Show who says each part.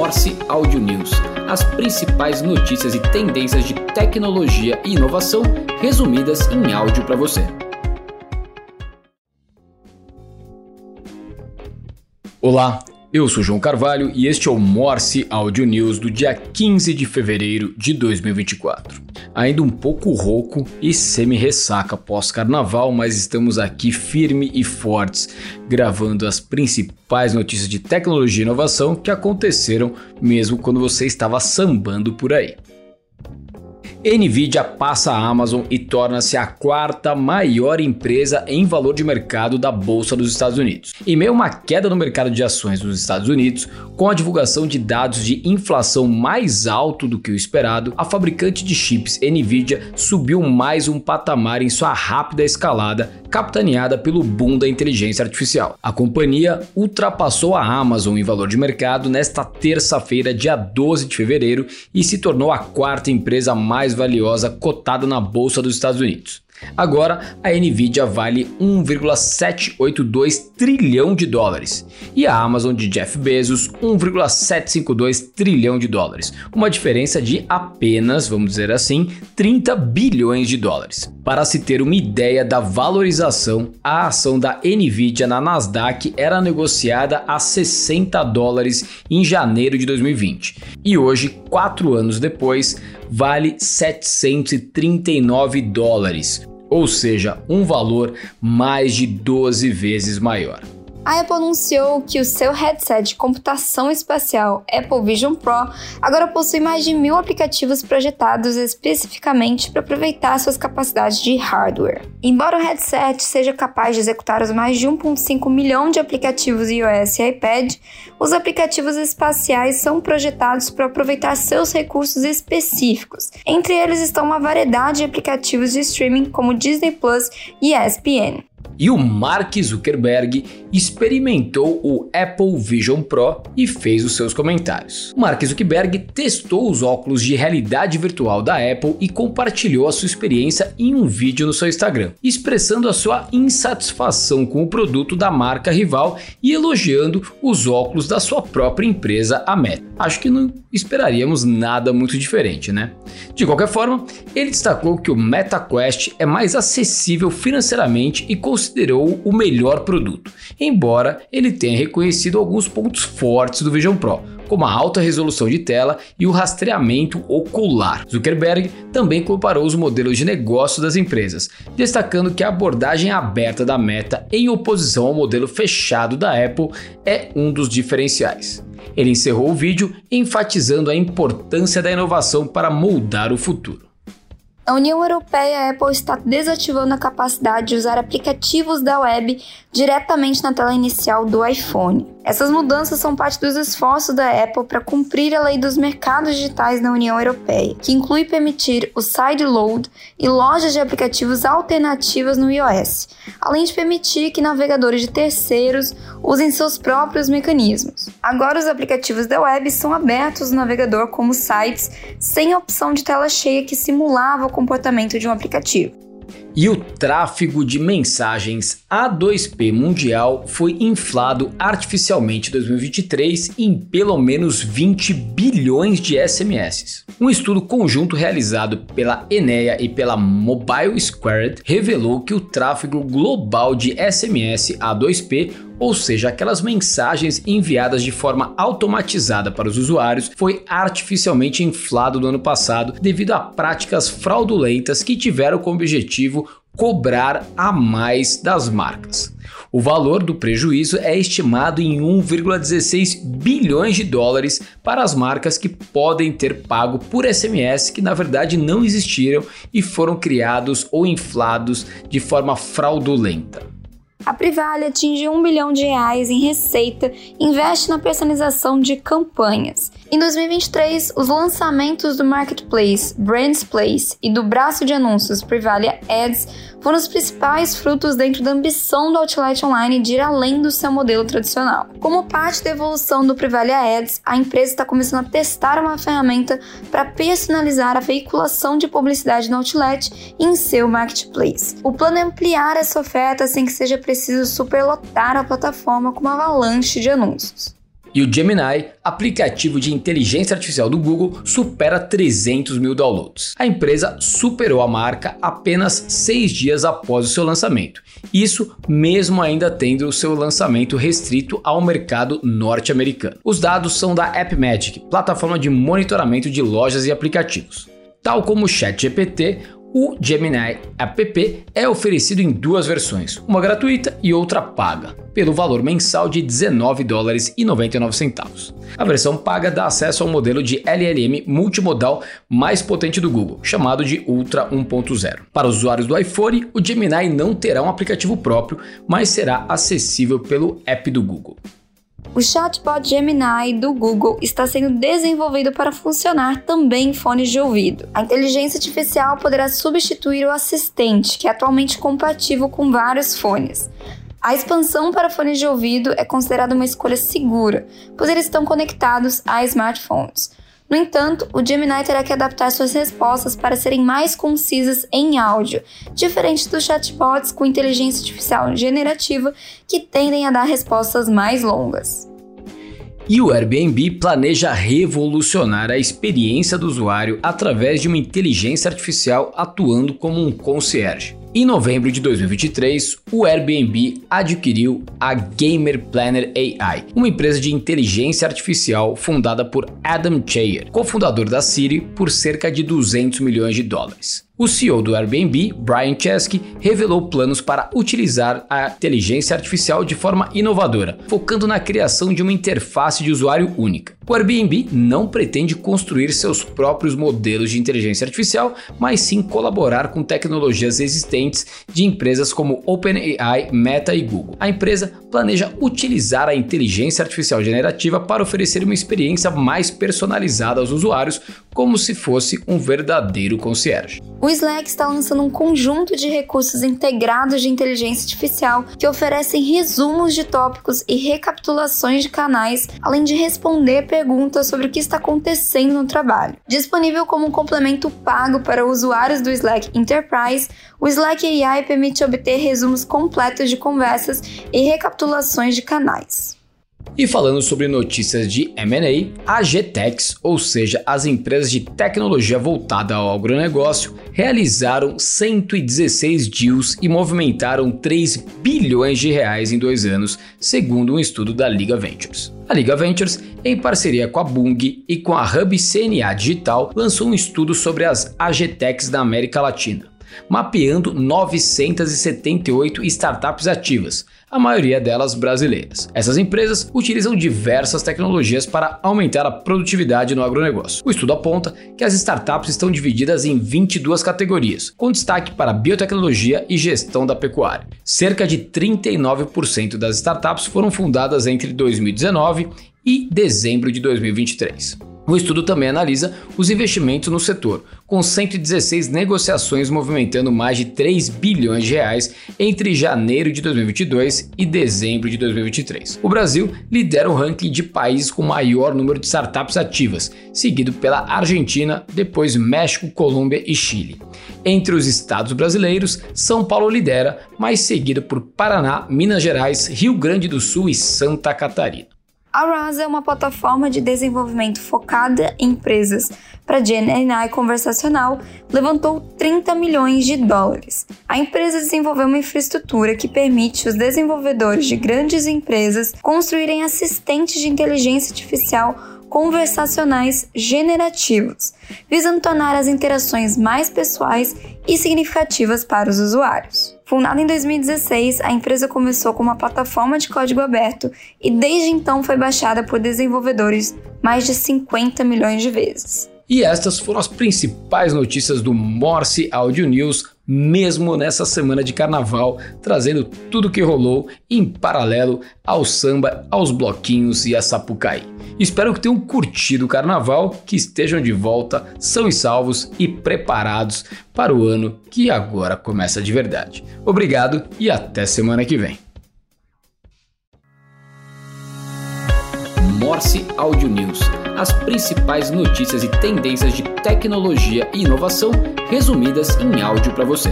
Speaker 1: Morse Audio News, as principais notícias e tendências de tecnologia e inovação resumidas em áudio para você. Olá, eu sou João Carvalho e este é o Morse Audio News do dia 15 de fevereiro de 2024. Ainda um pouco rouco e semi-ressaca pós-carnaval, mas estamos aqui firme e fortes, gravando as principais notícias de tecnologia e inovação que aconteceram mesmo quando você estava sambando por aí. Nvidia passa a Amazon e torna-se a quarta maior empresa em valor de mercado da Bolsa dos Estados Unidos. Em meio a uma queda no mercado de ações dos Estados Unidos, com a divulgação de dados de inflação mais alto do que o esperado, a fabricante de chips Nvidia subiu mais um patamar em sua rápida escalada, capitaneada pelo boom da inteligência artificial. A companhia ultrapassou a Amazon em valor de mercado nesta terça-feira, dia 12 de fevereiro, e se tornou a quarta empresa mais mais valiosa cotada na bolsa dos Estados Unidos. Agora, a Nvidia vale 1,782 trilhão de dólares e a Amazon de Jeff Bezos 1,752 trilhão de dólares, uma diferença de apenas, vamos dizer assim, 30 bilhões de dólares. Para se ter uma ideia da valorização, a ação da Nvidia na Nasdaq era negociada a 60 dólares em janeiro de 2020 e hoje, quatro anos depois, vale 739 dólares, ou seja, um valor mais de 12 vezes maior.
Speaker 2: A Apple anunciou que o seu headset de computação espacial Apple Vision Pro agora possui mais de mil aplicativos projetados especificamente para aproveitar suas capacidades de hardware. Embora o headset seja capaz de executar os mais de 1,5 milhão de aplicativos iOS e iPad, os aplicativos espaciais são projetados para aproveitar seus recursos específicos. Entre eles estão uma variedade de aplicativos de streaming como Disney Plus e ESPN.
Speaker 1: E o Mark Zuckerberg experimentou o Apple Vision Pro e fez os seus comentários. O Mark Zuckerberg testou os óculos de realidade virtual da Apple e compartilhou a sua experiência em um vídeo no seu Instagram, expressando a sua insatisfação com o produto da marca rival e elogiando os óculos da sua própria empresa, a Meta. Acho que não esperaríamos nada muito diferente, né? De qualquer forma, ele destacou que o MetaQuest é mais acessível financeiramente e considerou o melhor produto, embora ele tenha reconhecido alguns pontos fortes do Vision Pro, como a alta resolução de tela e o rastreamento ocular. Zuckerberg também comparou os modelos de negócio das empresas, destacando que a abordagem aberta da Meta em oposição ao modelo fechado da Apple é um dos diferenciais. Ele encerrou o vídeo enfatizando a importância da inovação para moldar o futuro.
Speaker 2: A União Europeia e a Apple está desativando a capacidade de usar aplicativos da web diretamente na tela inicial do iPhone. Essas mudanças são parte dos esforços da Apple para cumprir a lei dos mercados digitais na União Europeia, que inclui permitir o sideload e lojas de aplicativos alternativas no iOS, além de permitir que navegadores de terceiros usem seus próprios mecanismos. Agora, os aplicativos da web são abertos no navegador como sites sem a opção de tela cheia que simulava o comportamento de um aplicativo.
Speaker 1: E o tráfego de mensagens A2P mundial foi inflado artificialmente em 2023 em pelo menos 20 bilhões de SMS. Um estudo conjunto realizado pela Enea e pela Mobile Squared revelou que o tráfego global de SMS A2P ou seja, aquelas mensagens enviadas de forma automatizada para os usuários, foi artificialmente inflado no ano passado devido a práticas fraudulentas que tiveram como objetivo cobrar a mais das marcas. O valor do prejuízo é estimado em 1,16 bilhões de dólares para as marcas que podem ter pago por SMS que na verdade não existiram e foram criados ou inflados de forma fraudulenta.
Speaker 2: A Privale atinge um bilhão de reais em receita e investe na personalização de campanhas. Em 2023, os lançamentos do Marketplace, Brands Place e do braço de anúncios Privale Ads foram os principais frutos dentro da ambição do Outlet Online de ir além do seu modelo tradicional. Como parte da evolução do Privalia Ads, a empresa está começando a testar uma ferramenta para personalizar a veiculação de publicidade no Outlet em seu marketplace. O plano é ampliar essa oferta sem que seja preciso superlotar a plataforma com uma avalanche de anúncios.
Speaker 1: E o Gemini, aplicativo de inteligência artificial do Google, supera 300 mil downloads. A empresa superou a marca apenas seis dias após o seu lançamento. Isso mesmo ainda tendo o seu lançamento restrito ao mercado norte-americano. Os dados são da AppMagic, plataforma de monitoramento de lojas e aplicativos. Tal como o ChatGPT, o Gemini App é oferecido em duas versões, uma gratuita e outra paga, pelo valor mensal de 19 dólares e 99 centavos. A versão paga dá acesso ao modelo de LLM multimodal mais potente do Google, chamado de Ultra 1.0. Para usuários do iPhone, o Gemini não terá um aplicativo próprio, mas será acessível pelo app do Google.
Speaker 2: O chatbot Gemini do Google está sendo desenvolvido para funcionar também em fones de ouvido. A inteligência artificial poderá substituir o assistente, que é atualmente compatível com vários fones. A expansão para fones de ouvido é considerada uma escolha segura, pois eles estão conectados a smartphones. No entanto, o Gemini terá que adaptar suas respostas para serem mais concisas em áudio, diferente dos chatbots com inteligência artificial generativa que tendem a dar respostas mais longas.
Speaker 1: E o Airbnb planeja revolucionar a experiência do usuário através de uma inteligência artificial atuando como um concierge. Em novembro de 2023, o Airbnb adquiriu a Gamer Planner AI, uma empresa de inteligência artificial fundada por Adam Cheyer, cofundador da Siri, por cerca de 200 milhões de dólares. O CEO do Airbnb, Brian Chesky, revelou planos para utilizar a inteligência artificial de forma inovadora, focando na criação de uma interface de usuário única. O Airbnb não pretende construir seus próprios modelos de inteligência artificial, mas sim colaborar com tecnologias existentes de empresas como OpenAI, Meta e Google. A empresa planeja utilizar a inteligência artificial generativa para oferecer uma experiência mais personalizada aos usuários, como se fosse um verdadeiro concierge.
Speaker 2: O Slack está lançando um conjunto de recursos integrados de inteligência artificial que oferecem resumos de tópicos e recapitulações de canais, além de responder perguntas sobre o que está acontecendo no trabalho. Disponível como um complemento pago para usuários do Slack Enterprise, o Slack AI permite obter resumos completos de conversas e recapitulações de canais.
Speaker 1: E falando sobre notícias de M&A, a GTEX, ou seja, as empresas de tecnologia voltada ao agronegócio, realizaram 116 deals e movimentaram 3 bilhões de reais em dois anos, segundo um estudo da Liga Ventures. A Liga Ventures, em parceria com a Bung e com a Hub CNA Digital, lançou um estudo sobre as AGTECs da América Latina mapeando 978 startups ativas, a maioria delas brasileiras. Essas empresas utilizam diversas tecnologias para aumentar a produtividade no agronegócio. O estudo aponta que as startups estão divididas em 22 categorias, com destaque para biotecnologia e gestão da pecuária. Cerca de 39% das startups foram fundadas entre 2019 e dezembro de 2023. O estudo também analisa os investimentos no setor, com 116 negociações movimentando mais de 3 bilhões de reais entre janeiro de 2022 e dezembro de 2023. O Brasil lidera o ranking de países com maior número de startups ativas, seguido pela Argentina, depois México, Colômbia e Chile. Entre os estados brasileiros, São Paulo lidera, mas seguido por Paraná, Minas Gerais, Rio Grande do Sul e Santa Catarina.
Speaker 2: A Rasa é uma plataforma de desenvolvimento focada em empresas para GenAI conversacional, levantou 30 milhões de dólares. A empresa desenvolveu uma infraestrutura que permite os desenvolvedores de grandes empresas construírem assistentes de inteligência artificial conversacionais generativos, visando tornar as interações mais pessoais e significativas para os usuários. Fundada em 2016, a empresa começou com uma plataforma de código aberto e desde então foi baixada por desenvolvedores mais de 50 milhões de vezes.
Speaker 1: E estas foram as principais notícias do Morse Audio News, mesmo nessa semana de carnaval, trazendo tudo que rolou em paralelo ao samba, aos bloquinhos e a Sapucaí. Espero que tenham curtido o carnaval, que estejam de volta, são e salvos e preparados para o ano que agora começa de verdade. Obrigado e até semana que vem. Morse Audio News. As principais notícias e tendências de tecnologia e inovação resumidas em áudio para você.